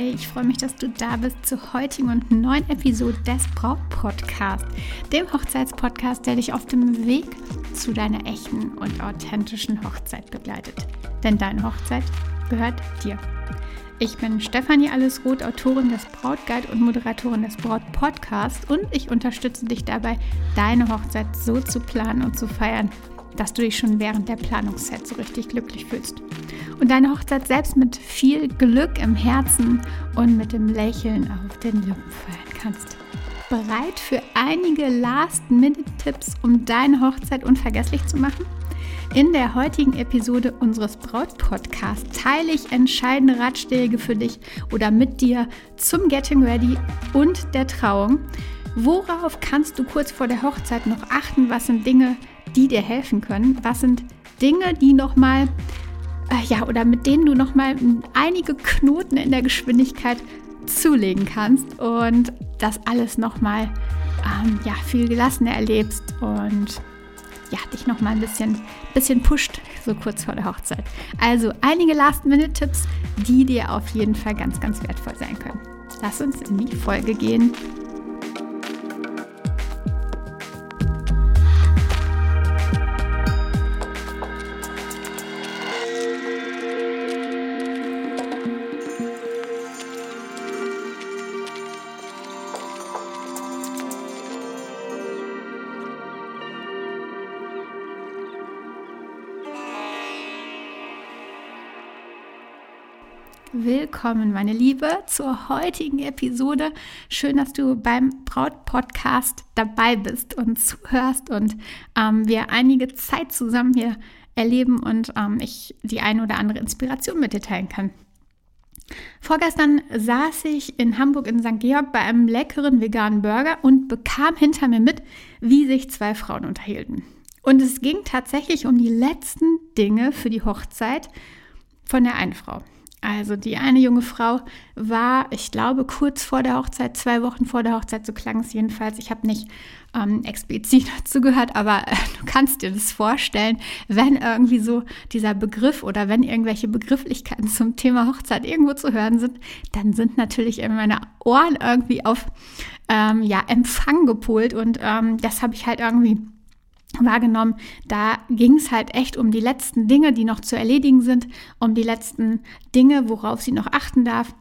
hey, ich freue mich, dass du da bist zur heutigen und neuen Episode des Braut-Podcast, dem Hochzeitspodcast, der dich auf dem Weg zu deiner echten und authentischen Hochzeit begleitet. Denn deine Hochzeit gehört dir. Ich bin Stefanie Allesroth, Autorin des Brautguide und Moderatorin des Braut-Podcasts und ich unterstütze dich dabei, deine Hochzeit so zu planen und zu feiern, dass du dich schon während der Planungszeit so richtig glücklich fühlst und deine Hochzeit selbst mit viel Glück im Herzen und mit dem Lächeln auf den Lippen feiern kannst. Bereit für einige Last-Minute-Tipps, um deine Hochzeit unvergesslich zu machen? In der heutigen Episode unseres Braut-Podcasts teile ich entscheidende Ratschläge für dich oder mit dir zum Getting Ready und der Trauung. Worauf kannst du kurz vor der Hochzeit noch achten? Was sind Dinge, die dir helfen können? Was sind Dinge, die nochmal äh, ja, oder mit denen du nochmal einige Knoten in der Geschwindigkeit zulegen kannst und das alles nochmal ähm, ja, viel gelassener erlebst und ja, dich nochmal ein bisschen, bisschen pusht, so kurz vor der Hochzeit. Also einige Last-Minute-Tipps, die dir auf jeden Fall ganz, ganz wertvoll sein können. Lass uns in die Folge gehen. Willkommen, meine Liebe, zur heutigen Episode. Schön, dass du beim Braut-Podcast dabei bist und zuhörst und ähm, wir einige Zeit zusammen hier erleben und ähm, ich die eine oder andere Inspiration mit dir teilen kann. Vorgestern saß ich in Hamburg in St. Georg bei einem leckeren veganen Burger und bekam hinter mir mit, wie sich zwei Frauen unterhielten. Und es ging tatsächlich um die letzten Dinge für die Hochzeit von der einen Frau. Also die eine junge Frau war, ich glaube, kurz vor der Hochzeit, zwei Wochen vor der Hochzeit, so klang es jedenfalls. Ich habe nicht ähm, explizit dazu gehört, aber äh, du kannst dir das vorstellen, wenn irgendwie so dieser Begriff oder wenn irgendwelche Begrifflichkeiten zum Thema Hochzeit irgendwo zu hören sind, dann sind natürlich meine Ohren irgendwie auf ähm, ja, Empfang gepolt und ähm, das habe ich halt irgendwie wahrgenommen. Da ging es halt echt um die letzten Dinge, die noch zu erledigen sind, um die letzten Dinge, worauf sie noch achten darf.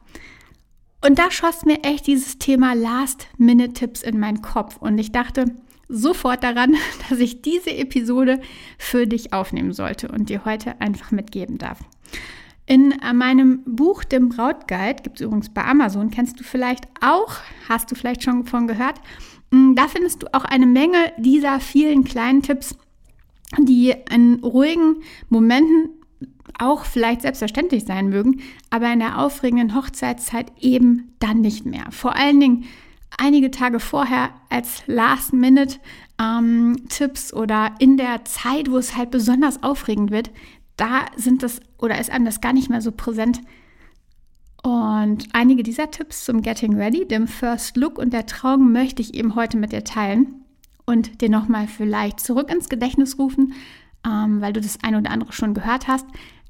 Und da schoss mir echt dieses Thema Last-Minute-Tipps in meinen Kopf. Und ich dachte sofort daran, dass ich diese Episode für dich aufnehmen sollte und dir heute einfach mitgeben darf. In meinem Buch, dem Brautguide, gibt es übrigens bei Amazon, kennst du vielleicht auch, hast du vielleicht schon von gehört, da findest du auch eine Menge dieser vielen kleinen Tipps, die in ruhigen Momenten auch vielleicht selbstverständlich sein mögen, aber in der aufregenden Hochzeitszeit eben dann nicht mehr. Vor allen Dingen einige Tage vorher als Last-Minute-Tipps ähm, oder in der Zeit, wo es halt besonders aufregend wird, da sind das oder ist einem das gar nicht mehr so präsent, und einige dieser Tipps zum Getting Ready, dem First Look und der Trauung möchte ich eben heute mit dir teilen und dir nochmal vielleicht zurück ins Gedächtnis rufen, ähm, weil du das ein oder andere schon gehört hast.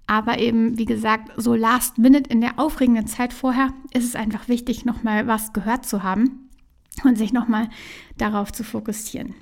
Aber eben, wie gesagt, so last minute in der aufregenden Zeit vorher ist es einfach wichtig, nochmal was gehört zu haben und sich nochmal darauf zu fokussieren.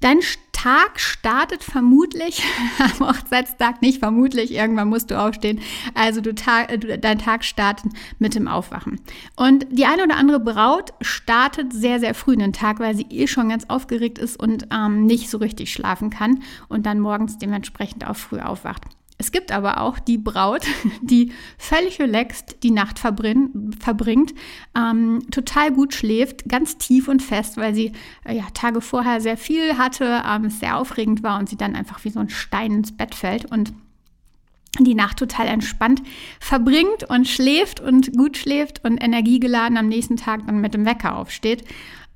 Dein Tag startet vermutlich am Hochzeitstag nicht vermutlich, irgendwann musst du aufstehen. Also du Tag, äh, du, dein Tag startet mit dem Aufwachen. Und die eine oder andere Braut startet sehr, sehr früh den Tag, weil sie eh schon ganz aufgeregt ist und ähm, nicht so richtig schlafen kann und dann morgens dementsprechend auch früh aufwacht. Es gibt aber auch die Braut, die völlig relaxed die Nacht verbringt, ähm, total gut schläft, ganz tief und fest, weil sie äh, ja, Tage vorher sehr viel hatte, ähm, sehr aufregend war und sie dann einfach wie so ein Stein ins Bett fällt und die Nacht total entspannt verbringt und schläft und gut schläft und energiegeladen am nächsten Tag dann mit dem Wecker aufsteht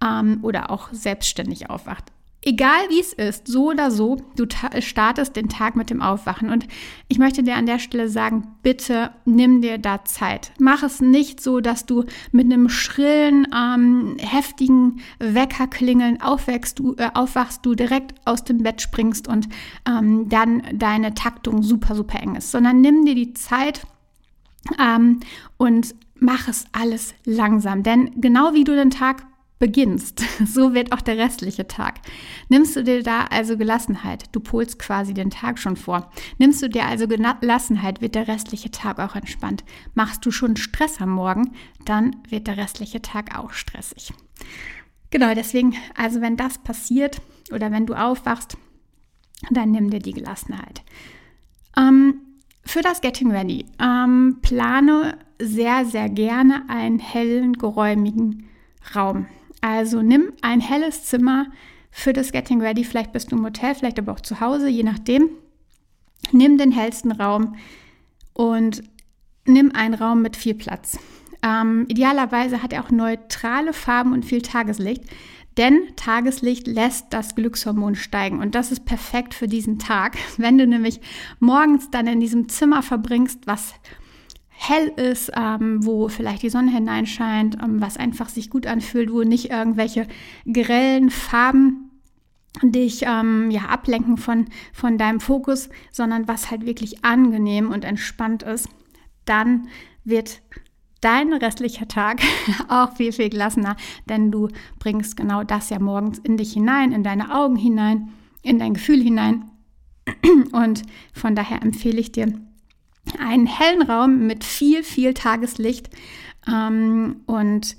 ähm, oder auch selbstständig aufwacht. Egal wie es ist, so oder so, du startest den Tag mit dem Aufwachen. Und ich möchte dir an der Stelle sagen, bitte nimm dir da Zeit. Mach es nicht so, dass du mit einem schrillen, ähm, heftigen Weckerklingeln aufwächst, du, äh, aufwachst, du direkt aus dem Bett springst und ähm, dann deine Taktung super, super eng ist, sondern nimm dir die Zeit ähm, und mach es alles langsam, denn genau wie du den Tag beginnst, so wird auch der restliche Tag. Nimmst du dir da also Gelassenheit, du polst quasi den Tag schon vor. Nimmst du dir also Gelassenheit, wird der restliche Tag auch entspannt. Machst du schon Stress am Morgen, dann wird der restliche Tag auch stressig. Genau, deswegen, also wenn das passiert oder wenn du aufwachst, dann nimm dir die Gelassenheit. Ähm, für das Getting Ready ähm, plane sehr, sehr gerne einen hellen, geräumigen Raum. Also nimm ein helles Zimmer für das Getting Ready. Vielleicht bist du im Hotel, vielleicht aber auch zu Hause, je nachdem. Nimm den hellsten Raum und nimm einen Raum mit viel Platz. Ähm, idealerweise hat er auch neutrale Farben und viel Tageslicht, denn Tageslicht lässt das Glückshormon steigen und das ist perfekt für diesen Tag. Wenn du nämlich morgens dann in diesem Zimmer verbringst, was hell ist, ähm, wo vielleicht die Sonne hineinscheint, ähm, was einfach sich gut anfühlt, wo nicht irgendwelche grellen Farben dich ähm, ja ablenken von, von deinem Fokus, sondern was halt wirklich angenehm und entspannt ist, dann wird dein restlicher Tag auch viel, viel gelassener, denn du bringst genau das ja morgens in dich hinein, in deine Augen hinein, in dein Gefühl hinein. Und von daher empfehle ich dir, einen hellen Raum mit viel, viel Tageslicht ähm, und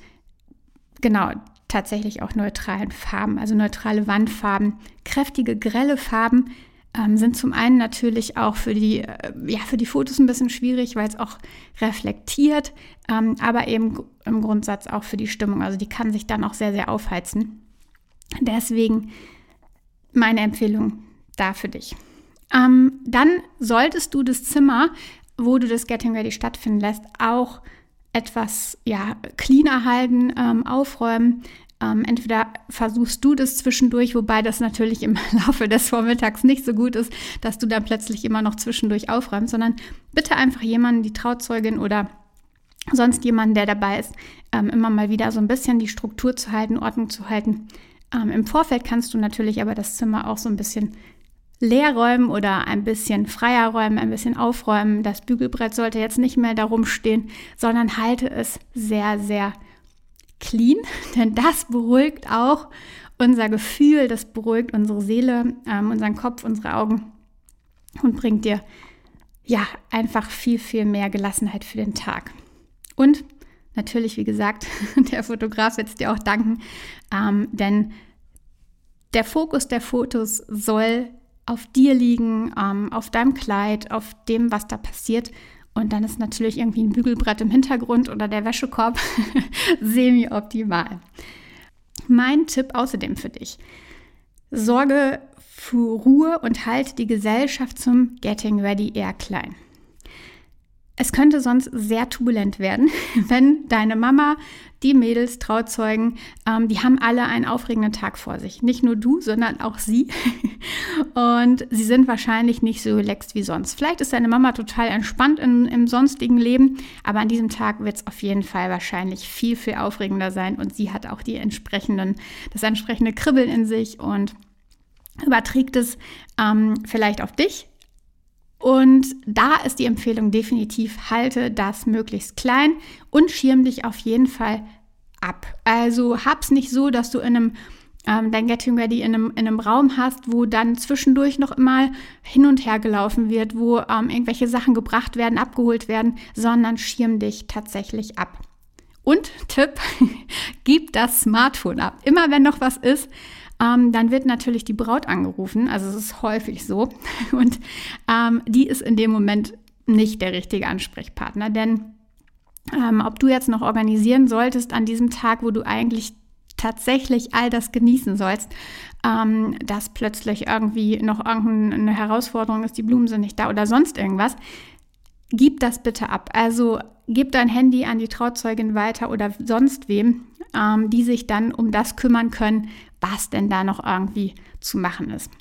genau tatsächlich auch neutralen Farben, also neutrale Wandfarben. Kräftige, grelle Farben ähm, sind zum einen natürlich auch für die, äh, ja, für die Fotos ein bisschen schwierig, weil es auch reflektiert, ähm, aber eben im Grundsatz auch für die Stimmung. Also die kann sich dann auch sehr, sehr aufheizen. Deswegen meine Empfehlung da für dich. Ähm, dann solltest du das Zimmer wo du das Getting Ready stattfinden lässt, auch etwas ja, cleaner halten, ähm, aufräumen. Ähm, entweder versuchst du das zwischendurch, wobei das natürlich im Laufe des Vormittags nicht so gut ist, dass du dann plötzlich immer noch zwischendurch aufräumst, sondern bitte einfach jemanden, die Trauzeugin oder sonst jemanden, der dabei ist, ähm, immer mal wieder so ein bisschen die Struktur zu halten, Ordnung zu halten. Ähm, Im Vorfeld kannst du natürlich aber das Zimmer auch so ein bisschen leer räumen oder ein bisschen freier räumen, ein bisschen aufräumen. Das Bügelbrett sollte jetzt nicht mehr darum stehen, sondern halte es sehr, sehr clean, denn das beruhigt auch unser Gefühl, das beruhigt unsere Seele, ähm, unseren Kopf, unsere Augen und bringt dir ja einfach viel, viel mehr Gelassenheit für den Tag. Und natürlich, wie gesagt, der Fotograf wird es dir auch danken, ähm, denn der Fokus der Fotos soll auf dir liegen, ähm, auf deinem Kleid, auf dem, was da passiert. Und dann ist natürlich irgendwie ein Bügelbrett im Hintergrund oder der Wäschekorb semi-optimal. Mein Tipp außerdem für dich. Sorge für Ruhe und halte die Gesellschaft zum Getting Ready eher klein. Es könnte sonst sehr turbulent werden, wenn deine Mama, die Mädels, Trauzeugen, ähm, die haben alle einen aufregenden Tag vor sich. Nicht nur du, sondern auch sie. Und sie sind wahrscheinlich nicht so relaxed wie sonst. Vielleicht ist deine Mama total entspannt in, im sonstigen Leben, aber an diesem Tag wird es auf jeden Fall wahrscheinlich viel, viel aufregender sein. Und sie hat auch die entsprechenden, das entsprechende Kribbeln in sich und überträgt es ähm, vielleicht auf dich und da ist die Empfehlung definitiv, halte das möglichst klein und schirm dich auf jeden Fall ab. Also hab's nicht so, dass du in einem ähm, dein Getting Ready in einem, in einem Raum hast, wo dann zwischendurch noch immer hin und her gelaufen wird, wo ähm, irgendwelche Sachen gebracht werden, abgeholt werden, sondern schirm dich tatsächlich ab. Und Tipp, gib das Smartphone ab. Immer wenn noch was ist, ähm, dann wird natürlich die Braut angerufen. Also es ist häufig so. Und ähm, die ist in dem Moment nicht der richtige Ansprechpartner. Denn ähm, ob du jetzt noch organisieren solltest an diesem Tag, wo du eigentlich tatsächlich all das genießen sollst, ähm, dass plötzlich irgendwie noch irgendeine Herausforderung ist, die Blumen sind nicht da oder sonst irgendwas, gib das bitte ab. Also gib dein Handy an die Trauzeugin weiter oder sonst wem, ähm, die sich dann um das kümmern können, was denn da noch irgendwie zu machen ist.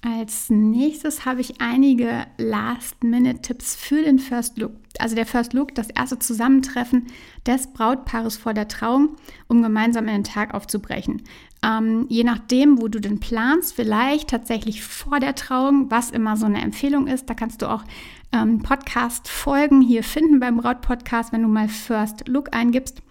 Als nächstes habe ich einige Last-Minute-Tipps für den First Look. Also der First Look, das erste Zusammentreffen des Brautpaares vor der Trauung, um gemeinsam in den Tag aufzubrechen. ähm, je nachdem, wo du den planst, vielleicht tatsächlich vor der Trauung, was immer so eine Empfehlung ist. Da kannst du auch ähm, Podcast-Folgen hier finden beim Braut-Podcast, wenn du mal First Look eingibst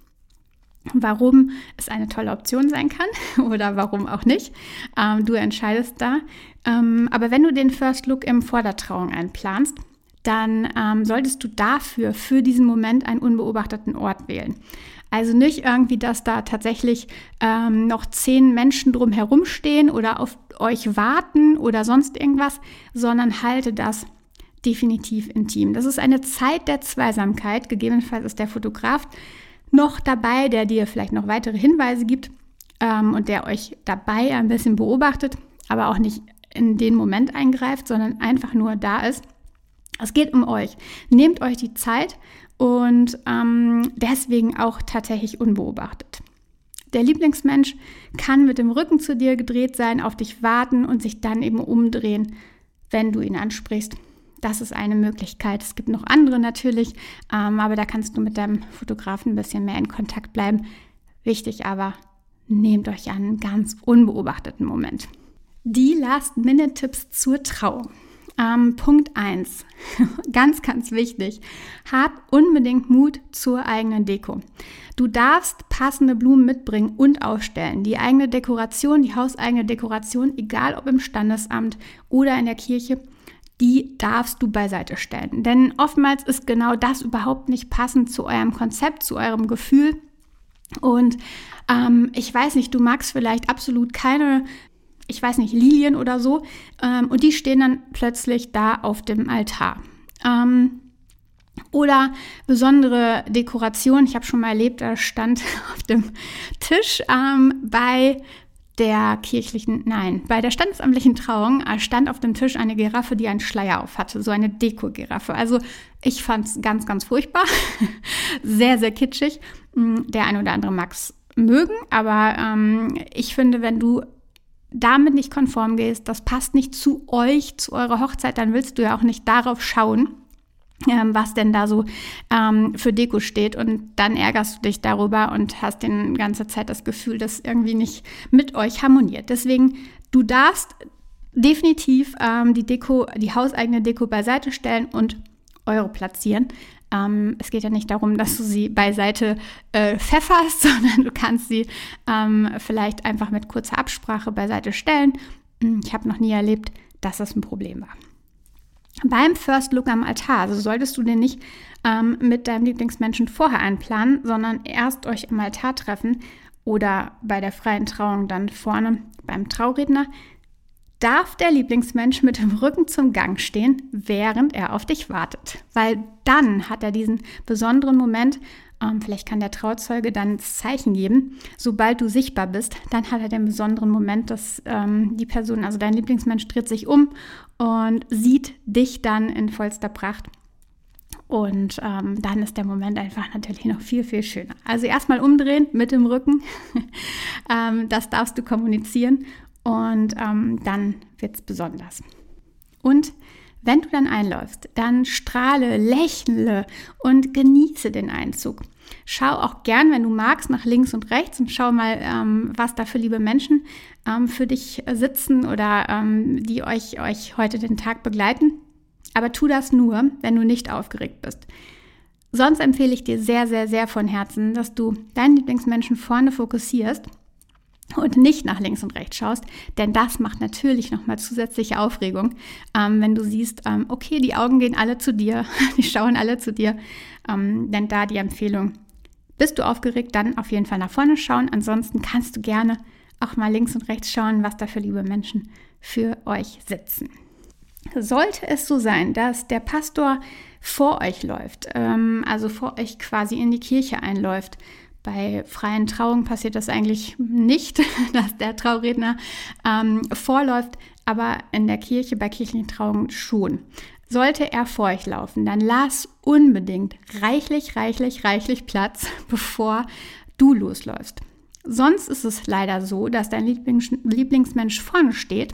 warum es eine tolle Option sein kann oder warum auch nicht. Ähm, du entscheidest da. Ähm, aber wenn du den First Look im Vordertrauung einplanst, dann ähm, solltest du dafür, für diesen Moment, einen unbeobachteten Ort wählen. Also nicht irgendwie, dass da tatsächlich ähm, noch zehn Menschen drumherum stehen oder auf euch warten oder sonst irgendwas, sondern halte das definitiv intim. Das ist eine Zeit der Zweisamkeit. Gegebenenfalls ist der Fotograf noch dabei, der dir vielleicht noch weitere Hinweise gibt ähm, und der euch dabei ein bisschen beobachtet, aber auch nicht in den Moment eingreift, sondern einfach nur da ist. Es geht um euch. Nehmt euch die Zeit und ähm, deswegen auch tatsächlich unbeobachtet. Der Lieblingsmensch kann mit dem Rücken zu dir gedreht sein, auf dich warten und sich dann eben umdrehen, wenn du ihn ansprichst. Das ist eine Möglichkeit. Es gibt noch andere natürlich, ähm, aber da kannst du mit deinem Fotografen ein bisschen mehr in Kontakt bleiben. Wichtig aber, nehmt euch einen ganz unbeobachteten Moment. Die Last-Minute-Tipps zur Trauung. Ähm, Punkt 1, ganz, ganz wichtig, hab unbedingt Mut zur eigenen Deko. Du darfst passende Blumen mitbringen und aufstellen. Die eigene Dekoration, die hauseigene Dekoration, egal ob im Standesamt oder in der Kirche, die darfst du beiseite stellen. Denn oftmals ist genau das überhaupt nicht passend zu eurem Konzept, zu eurem Gefühl. Und ähm, ich weiß nicht, du magst vielleicht absolut keine, ich weiß nicht, Lilien oder so. Ähm, und die stehen dann plötzlich da auf dem Altar. Ähm, oder besondere Dekoration. Ich habe schon mal erlebt, da stand auf dem Tisch ähm, bei der kirchlichen, nein, bei der standesamtlichen Trauung äh, stand auf dem Tisch eine Giraffe, die einen Schleier auf hatte, so eine Deko-Giraffe. Also ich fand es ganz, ganz furchtbar, sehr, sehr kitschig. Mm, der eine oder andere mag es mögen, aber ähm, ich finde, wenn du damit nicht konform gehst, das passt nicht zu euch, zu eurer Hochzeit, dann willst du ja auch nicht darauf schauen was denn da so ähm, für Deko steht. Und dann ärgerst du dich darüber und hast die ganze Zeit das Gefühl, dass irgendwie nicht mit euch harmoniert. Deswegen, du darfst definitiv ähm, die Deko, die hauseigene Deko beiseite stellen und Euro platzieren. Ähm, es geht ja nicht darum, dass du sie beiseite äh, pfefferst, sondern du kannst sie ähm, vielleicht einfach mit kurzer Absprache beiseite stellen. Ich habe noch nie erlebt, dass das ein Problem war. Beim First Look am Altar, also solltest du den nicht ähm, mit deinem Lieblingsmenschen vorher einplanen, sondern erst euch am Altar treffen oder bei der freien Trauung dann vorne beim Trauredner, darf der Lieblingsmensch mit dem Rücken zum Gang stehen, während er auf dich wartet. Weil dann hat er diesen besonderen Moment, ähm, vielleicht kann der Trauzeuge dann das Zeichen geben, sobald du sichtbar bist, dann hat er den besonderen Moment, dass ähm, die Person, also dein Lieblingsmensch, dreht sich um und sieht dich dann in vollster Pracht. Und ähm, dann ist der Moment einfach natürlich noch viel, viel schöner. Also erstmal umdrehen mit dem Rücken. ähm, das darfst du kommunizieren und ähm, dann wird es besonders. Und wenn du dann einläufst, dann strahle, lächle und genieße den Einzug. Schau auch gern, wenn du magst, nach links und rechts und schau mal, ähm, was da für liebe Menschen ähm, für dich sitzen oder ähm, die euch, euch heute den Tag begleiten. Aber tu das nur, wenn du nicht aufgeregt bist. Sonst empfehle ich dir sehr, sehr, sehr von Herzen, dass du deinen Lieblingsmenschen vorne fokussierst und nicht nach links und rechts schaust, denn das macht natürlich nochmal zusätzliche Aufregung, ähm, wenn du siehst, ähm, okay, die Augen gehen alle zu dir, die schauen alle zu dir, ähm, denn da die Empfehlung, bist du aufgeregt, dann auf jeden Fall nach vorne schauen, ansonsten kannst du gerne auch mal links und rechts schauen, was da für liebe Menschen für euch sitzen. Sollte es so sein, dass der Pastor vor euch läuft, ähm, also vor euch quasi in die Kirche einläuft bei freien Trauungen passiert das eigentlich nicht, dass der Trauredner ähm, vorläuft, aber in der Kirche, bei kirchlichen Trauungen schon. Sollte er vor euch laufen, dann lass unbedingt reichlich, reichlich, reichlich Platz, bevor du losläufst. Sonst ist es leider so, dass dein Lieblings Lieblingsmensch vorne steht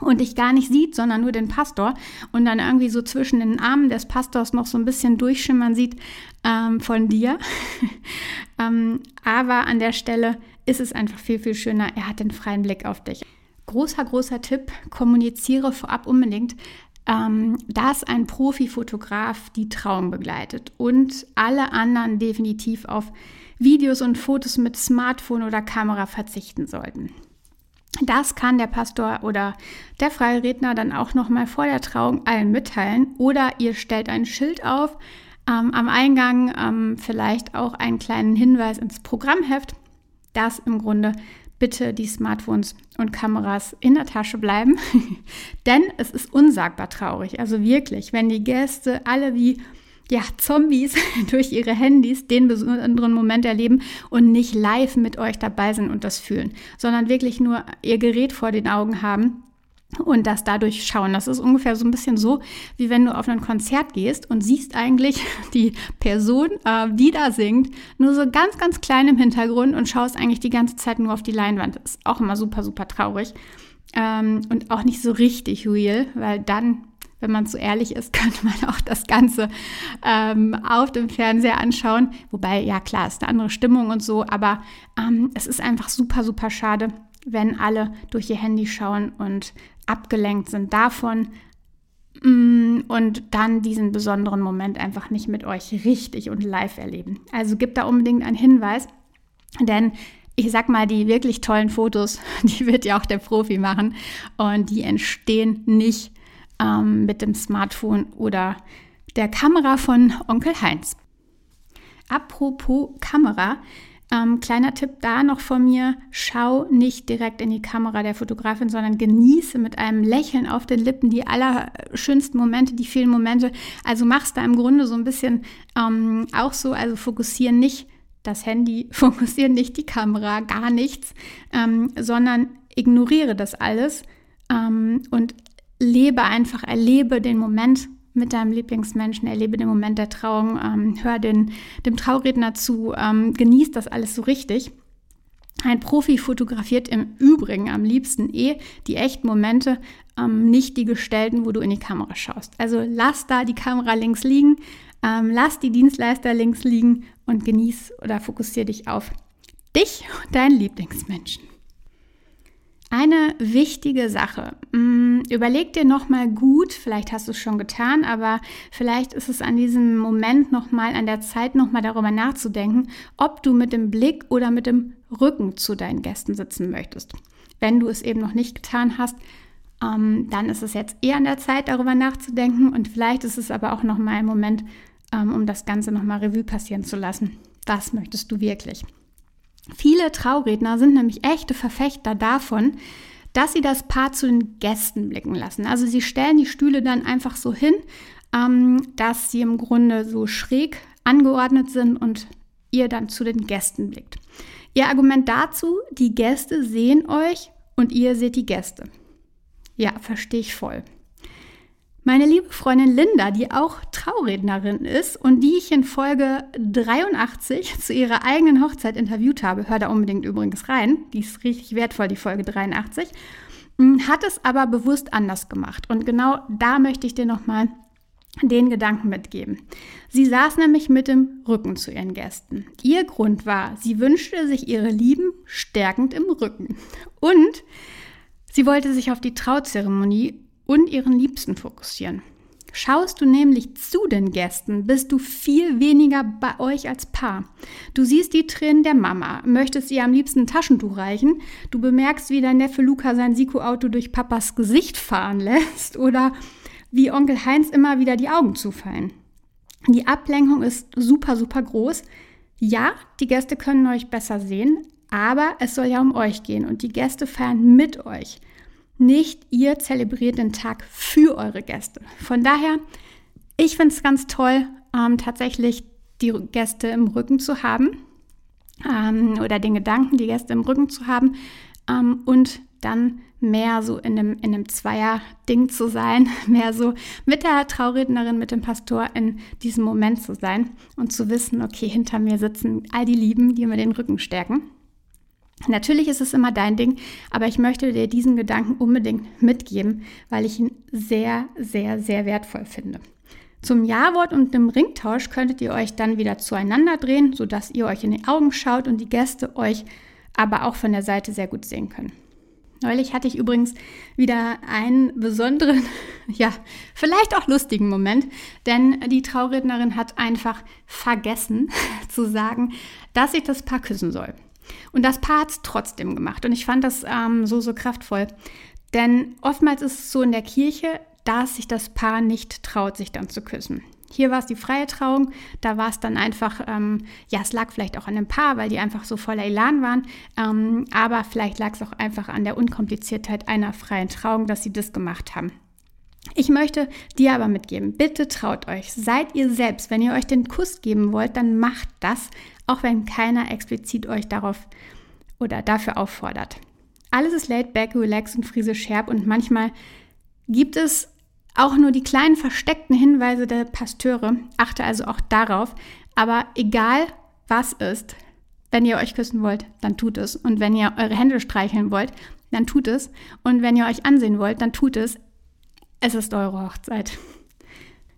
und dich gar nicht sieht, sondern nur den Pastor und dann irgendwie so zwischen den Armen des Pastors noch so ein bisschen durchschimmern sieht ähm, von dir. ähm, aber an der Stelle ist es einfach viel, viel schöner. Er hat den freien Blick auf dich. Großer, großer Tipp, kommuniziere vorab unbedingt, ähm, dass ein Profifotograf die Trauung begleitet und alle anderen definitiv auf Videos und Fotos mit Smartphone oder Kamera verzichten sollten. Das kann der Pastor oder der freie Redner dann auch noch mal vor der Trauung allen mitteilen oder ihr stellt ein Schild auf ähm, am Eingang, ähm, vielleicht auch einen kleinen Hinweis ins Programmheft, dass im Grunde bitte die Smartphones und Kameras in der Tasche bleiben, denn es ist unsagbar traurig. Also wirklich, wenn die Gäste alle wie ja, Zombies durch ihre Handys den besonderen Moment erleben und nicht live mit euch dabei sind und das fühlen, sondern wirklich nur ihr Gerät vor den Augen haben und das dadurch schauen. Das ist ungefähr so ein bisschen so, wie wenn du auf ein Konzert gehst und siehst eigentlich die Person, äh, die da singt, nur so ganz, ganz klein im Hintergrund und schaust eigentlich die ganze Zeit nur auf die Leinwand. Das ist auch immer super, super traurig. Ähm, und auch nicht so richtig real, weil dann wenn man so ehrlich ist, könnte man auch das Ganze ähm, auf dem Fernseher anschauen. Wobei, ja klar, ist eine andere Stimmung und so, aber ähm, es ist einfach super, super schade, wenn alle durch ihr Handy schauen und abgelenkt sind davon mm, und dann diesen besonderen Moment einfach nicht mit euch richtig und live erleben. Also gibt da unbedingt einen Hinweis, denn ich sag mal, die wirklich tollen Fotos, die wird ja auch der Profi machen und die entstehen nicht ähm, mit dem Smartphone oder der Kamera von Onkel Heinz. Apropos Kamera, ähm, kleiner Tipp da noch von mir, schau nicht direkt in die Kamera der Fotografin, sondern genieße mit einem Lächeln auf den Lippen die allerschönsten Momente, die vielen Momente. Also machst da im Grunde so ein bisschen ähm, auch so, also fokussieren nicht das Handy, fokussieren nicht die Kamera, gar nichts, ähm, sondern ignoriere das alles ähm, und lebe einfach, erlebe den Moment mit deinem Lieblingsmenschen, erlebe den Moment der Trauung, ähm, hör den, dem Trauredner zu, ähm, genieß das alles so richtig. Ein Profi fotografiert im Übrigen am liebsten eh die echten Momente, ähm, nicht die gestellten, wo du in die Kamera schaust. Also lass da die Kamera links liegen, ähm, lass die Dienstleister links liegen und genieß oder fokussiere dich auf dich und deinen Lieblingsmenschen. Eine wichtige Sache. Mm, überleg dir nochmal gut, vielleicht hast du es schon getan, aber vielleicht ist es an diesem Moment nochmal, an der Zeit nochmal darüber nachzudenken, ob du mit dem Blick oder mit dem Rücken zu deinen Gästen sitzen möchtest. Wenn du es eben noch nicht getan hast, ähm, dann ist es jetzt eher an der Zeit, darüber nachzudenken und vielleicht ist es aber auch nochmal ein Moment, ähm, um das Ganze nochmal Revue passieren zu lassen. Was möchtest du wirklich? Viele Trauredner sind nämlich echte Verfechter davon, dass sie das Paar zu den Gästen blicken lassen. Also sie stellen die Stühle dann einfach so hin, ähm, dass sie im Grunde so schräg angeordnet sind und ihr dann zu den Gästen blickt. Ihr Argument dazu, die Gäste sehen euch und ihr seht die Gäste. Ja, verstehe ich voll. Meine liebe Freundin Linda, die auch Traurednerin ist und die ich in Folge 83 zu ihrer eigenen Hochzeit interviewt habe, hör da unbedingt übrigens rein, die ist richtig wertvoll, die Folge 83, hm, hat es aber bewusst anders gemacht. Und genau da möchte ich dir nochmal den Gedanken mitgeben. Sie saß nämlich mit dem Rücken zu ihren Gästen. Ihr Grund war, sie wünschte sich ihre Lieben stärkend im Rücken. Und sie wollte sich auf die Trauzeremonie und ihren Liebsten fokussieren. Schaust du nämlich zu den Gästen, bist du viel weniger bei euch als Paar. Du siehst die Tränen der Mama, möchtest ihr am liebsten ein Taschentuch reichen, du bemerkst, wie dein Neffe Luca sein Siko-Auto durch Papas Gesicht fahren lässt oder wie Onkel Heinz immer wieder die Augen zufallen. Die Ablenkung ist super, super groß. Ja, die Gäste können euch besser sehen, aber es soll ja um euch gehen und die Gäste feiern mit euch. Nicht ihr zelebriert den Tag für eure Gäste. Von daher, ich finde es ganz toll, ähm, tatsächlich die Gäste im Rücken zu haben ähm, oder den Gedanken, die Gäste im Rücken zu haben ähm, und dann mehr so in einem, in einem Zweier-Ding zu sein, mehr so mit der Traurednerin, mit dem Pastor in diesem Moment zu sein und zu wissen, okay, hinter mir sitzen all die Lieben, die mir den Rücken stärken. Natürlich ist es immer dein Ding, aber ich möchte dir diesen Gedanken unbedingt mitgeben, weil ich ihn sehr, sehr, sehr wertvoll finde. Zum Ja-Wort und dem Ringtausch könntet ihr euch dann wieder zueinander drehen, sodass ihr euch in die Augen schaut und die Gäste euch aber auch von der Seite sehr gut sehen können. Neulich hatte ich übrigens wieder einen besonderen, ja, vielleicht auch lustigen Moment, denn die Traurednerin hat einfach vergessen zu sagen, dass ich das Paar küssen soll. Und das Paar hat es trotzdem gemacht. Und ich fand das ähm, so, so kraftvoll. Denn oftmals ist es so in der Kirche, dass sich das Paar nicht traut, sich dann zu küssen. Hier war es die freie Trauung, da war es dann einfach, ähm, ja, es lag vielleicht auch an dem Paar, weil die einfach so voller Elan waren, ähm, aber vielleicht lag es auch einfach an der Unkompliziertheit einer freien Trauung, dass sie das gemacht haben. Ich möchte dir aber mitgeben, bitte traut euch, seid ihr selbst. Wenn ihr euch den Kuss geben wollt, dann macht das, auch wenn keiner explizit euch darauf oder dafür auffordert. Alles ist laid back, relaxed und friesisch herb und manchmal gibt es auch nur die kleinen versteckten Hinweise der Pasteure. Achte also auch darauf. Aber egal was ist, wenn ihr euch küssen wollt, dann tut es. Und wenn ihr eure Hände streicheln wollt, dann tut es. Und wenn ihr euch ansehen wollt, dann tut es. Es ist eure Hochzeit.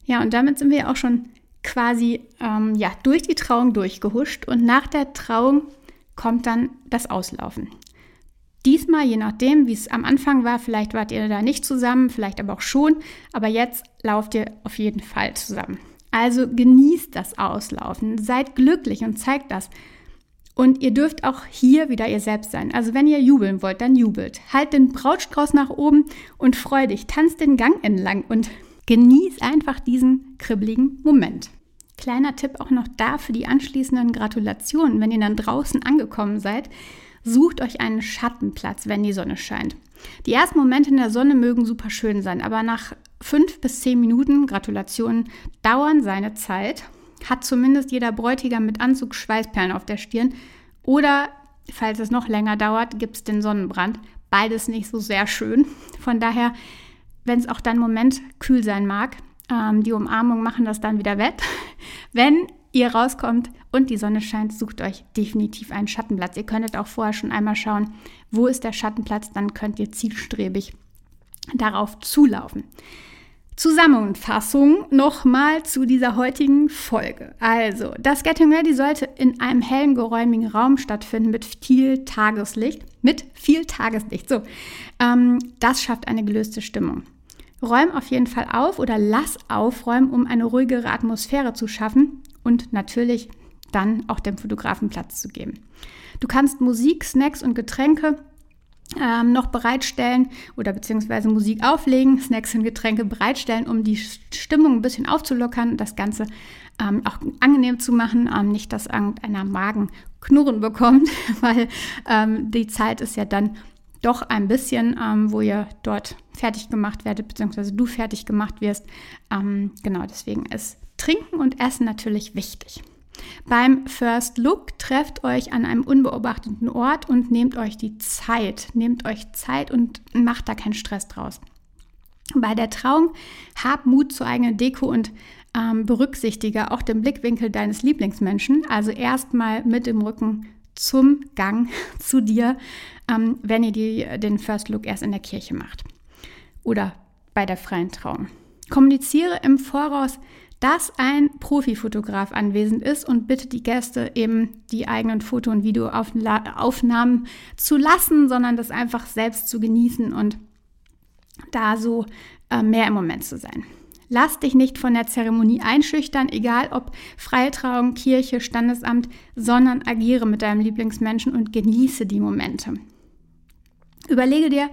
Ja, und damit sind wir auch schon quasi ähm, ja, durch die Trauung durchgehuscht. Und nach der Trauung kommt dann das Auslaufen. Diesmal, je nachdem, wie es am Anfang war, vielleicht wart ihr da nicht zusammen, vielleicht aber auch schon, aber jetzt lauft ihr auf jeden Fall zusammen. Also genießt das Auslaufen, seid glücklich und zeigt das. Und ihr dürft auch hier wieder ihr selbst sein. Also wenn ihr jubeln wollt, dann jubelt. Halt den Brautstrauß nach oben und freu dich. Tanzt den Gang entlang und genieß einfach diesen kribbeligen Moment. Kleiner Tipp auch noch da für die anschließenden Gratulationen, wenn ihr dann draußen angekommen seid. Sucht euch einen Schattenplatz, wenn die Sonne scheint. Die ersten Momente in der Sonne mögen super schön sein, aber nach fünf bis zehn Minuten, Gratulationen, dauern seine Zeit. Hat zumindest jeder Bräutigam mit Anzug Schweißperlen auf der Stirn. Oder, falls es noch länger dauert, gibt es den Sonnenbrand. Beides nicht so sehr schön. Von daher, wenn es auch dann Moment kühl sein mag, ähm, die Umarmungen machen das dann wieder wett. Wenn ihr rauskommt und die Sonne scheint, sucht euch definitiv einen Schattenplatz. Ihr könntet auch vorher schon einmal schauen, wo ist der Schattenplatz, dann könnt ihr zielstrebig darauf zulaufen. Zusammenfassung nochmal zu dieser heutigen Folge. Also, das Getting Ready sollte in einem hellen, geräumigen Raum stattfinden mit viel Tageslicht. Mit viel Tageslicht. So, ähm, das schafft eine gelöste Stimmung. Räum auf jeden Fall auf oder lass aufräumen, um eine ruhigere Atmosphäre zu schaffen und natürlich dann auch dem Fotografen Platz zu geben. Du kannst Musik, Snacks und Getränke ähm, noch bereitstellen oder beziehungsweise Musik auflegen, Snacks und Getränke bereitstellen, um die Stimmung ein bisschen aufzulockern, das Ganze ähm, auch angenehm zu machen, ähm, nicht, dass irgendeiner Magen Knurren bekommt, weil ähm, die Zeit ist ja dann doch ein bisschen, ähm, wo ihr dort fertig gemacht werdet, beziehungsweise du fertig gemacht wirst. Ähm, genau, deswegen ist Trinken und Essen natürlich wichtig. Beim First Look trefft euch an einem unbeobachteten Ort und nehmt euch die Zeit. Nehmt euch Zeit und macht da keinen Stress draus. Bei der Trauung hab Mut zur eigenen Deko und ähm, berücksichtige auch den Blickwinkel deines Lieblingsmenschen. Also erstmal mit dem Rücken zum Gang zu dir, ähm, wenn ihr die, den First Look erst in der Kirche macht oder bei der freien Trauung. Kommuniziere im Voraus, dass ein Profifotograf anwesend ist und bitte die Gäste eben die eigenen Foto- und Videoaufnahmen zu lassen, sondern das einfach selbst zu genießen und da so äh, mehr im Moment zu sein. Lass dich nicht von der Zeremonie einschüchtern, egal ob freie Trauung, Kirche, Standesamt, sondern agiere mit deinem Lieblingsmenschen und genieße die Momente. Überlege dir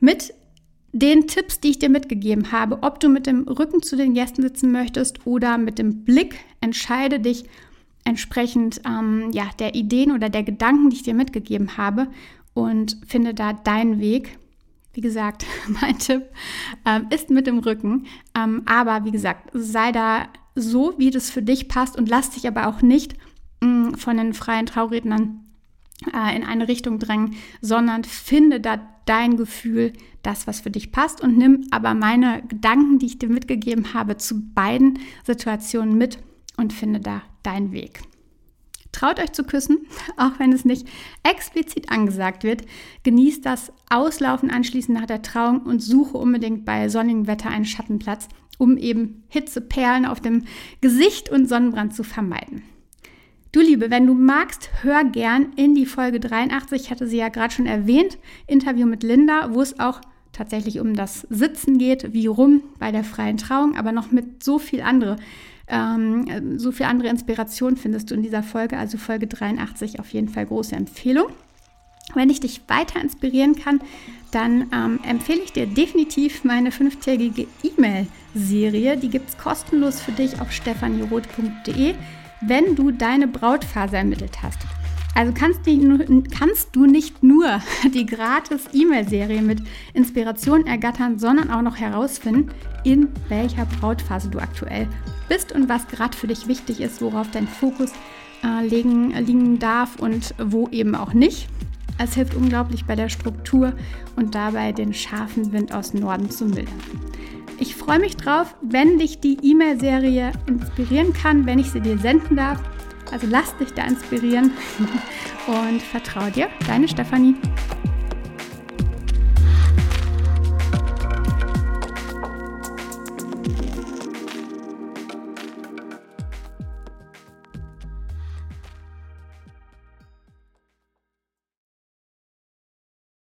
mit den Tipps, die ich dir mitgegeben habe, ob du mit dem Rücken zu den Gästen sitzen möchtest oder mit dem Blick, entscheide dich entsprechend ähm, ja, der Ideen oder der Gedanken, die ich dir mitgegeben habe und finde da deinen Weg. Wie gesagt, mein Tipp ähm, ist mit dem Rücken. Ähm, aber wie gesagt, sei da so, wie das für dich passt und lass dich aber auch nicht mh, mm, von den freien Traurednern äh, in eine Richtung drängen, sondern finde da dein Gefühl, das, was für dich passt und nimm aber meine Gedanken, die ich dir mitgegeben habe, zu beiden Situationen mit und finde da deinen Weg. Traut euch zu küssen, auch wenn es nicht explizit angesagt wird. Genießt das Auslaufen anschließend nach der Trauung und suche unbedingt bei sonnigem Wetter einen Schattenplatz, um eben Hitzeperlen auf dem Gesicht und Sonnenbrand zu vermeiden. Du Liebe, wenn du magst, hör gern in die Folge 83, ich hatte sie ja gerade schon erwähnt, Interview mit Linda, wo es auch tatsächlich um das Sitzen geht, wie rum bei der freien Trauung, aber noch mit so viel andere, ähm, so viel andere Inspiration findest du in dieser Folge, also Folge 83 auf jeden Fall große Empfehlung. Wenn ich dich weiter inspirieren kann, dann ähm, empfehle ich dir definitiv meine fünftägige E-Mail-Serie. Die gibt es kostenlos für dich auf stefanieroth.de, wenn du deine Brautphase ermittelt hast. Also kannst, die, kannst du nicht nur die gratis E-Mail-Serie mit Inspiration ergattern, sondern auch noch herausfinden, in welcher Brautphase du aktuell bist und was gerade für dich wichtig ist, worauf dein Fokus äh, legen, liegen darf und wo eben auch nicht. Es hilft unglaublich bei der Struktur und dabei den scharfen Wind aus Norden zu mildern. Ich freue mich drauf, wenn dich die E-Mail-Serie inspirieren kann, wenn ich sie dir senden darf. Also lass dich da inspirieren und vertraue dir, deine Stefanie.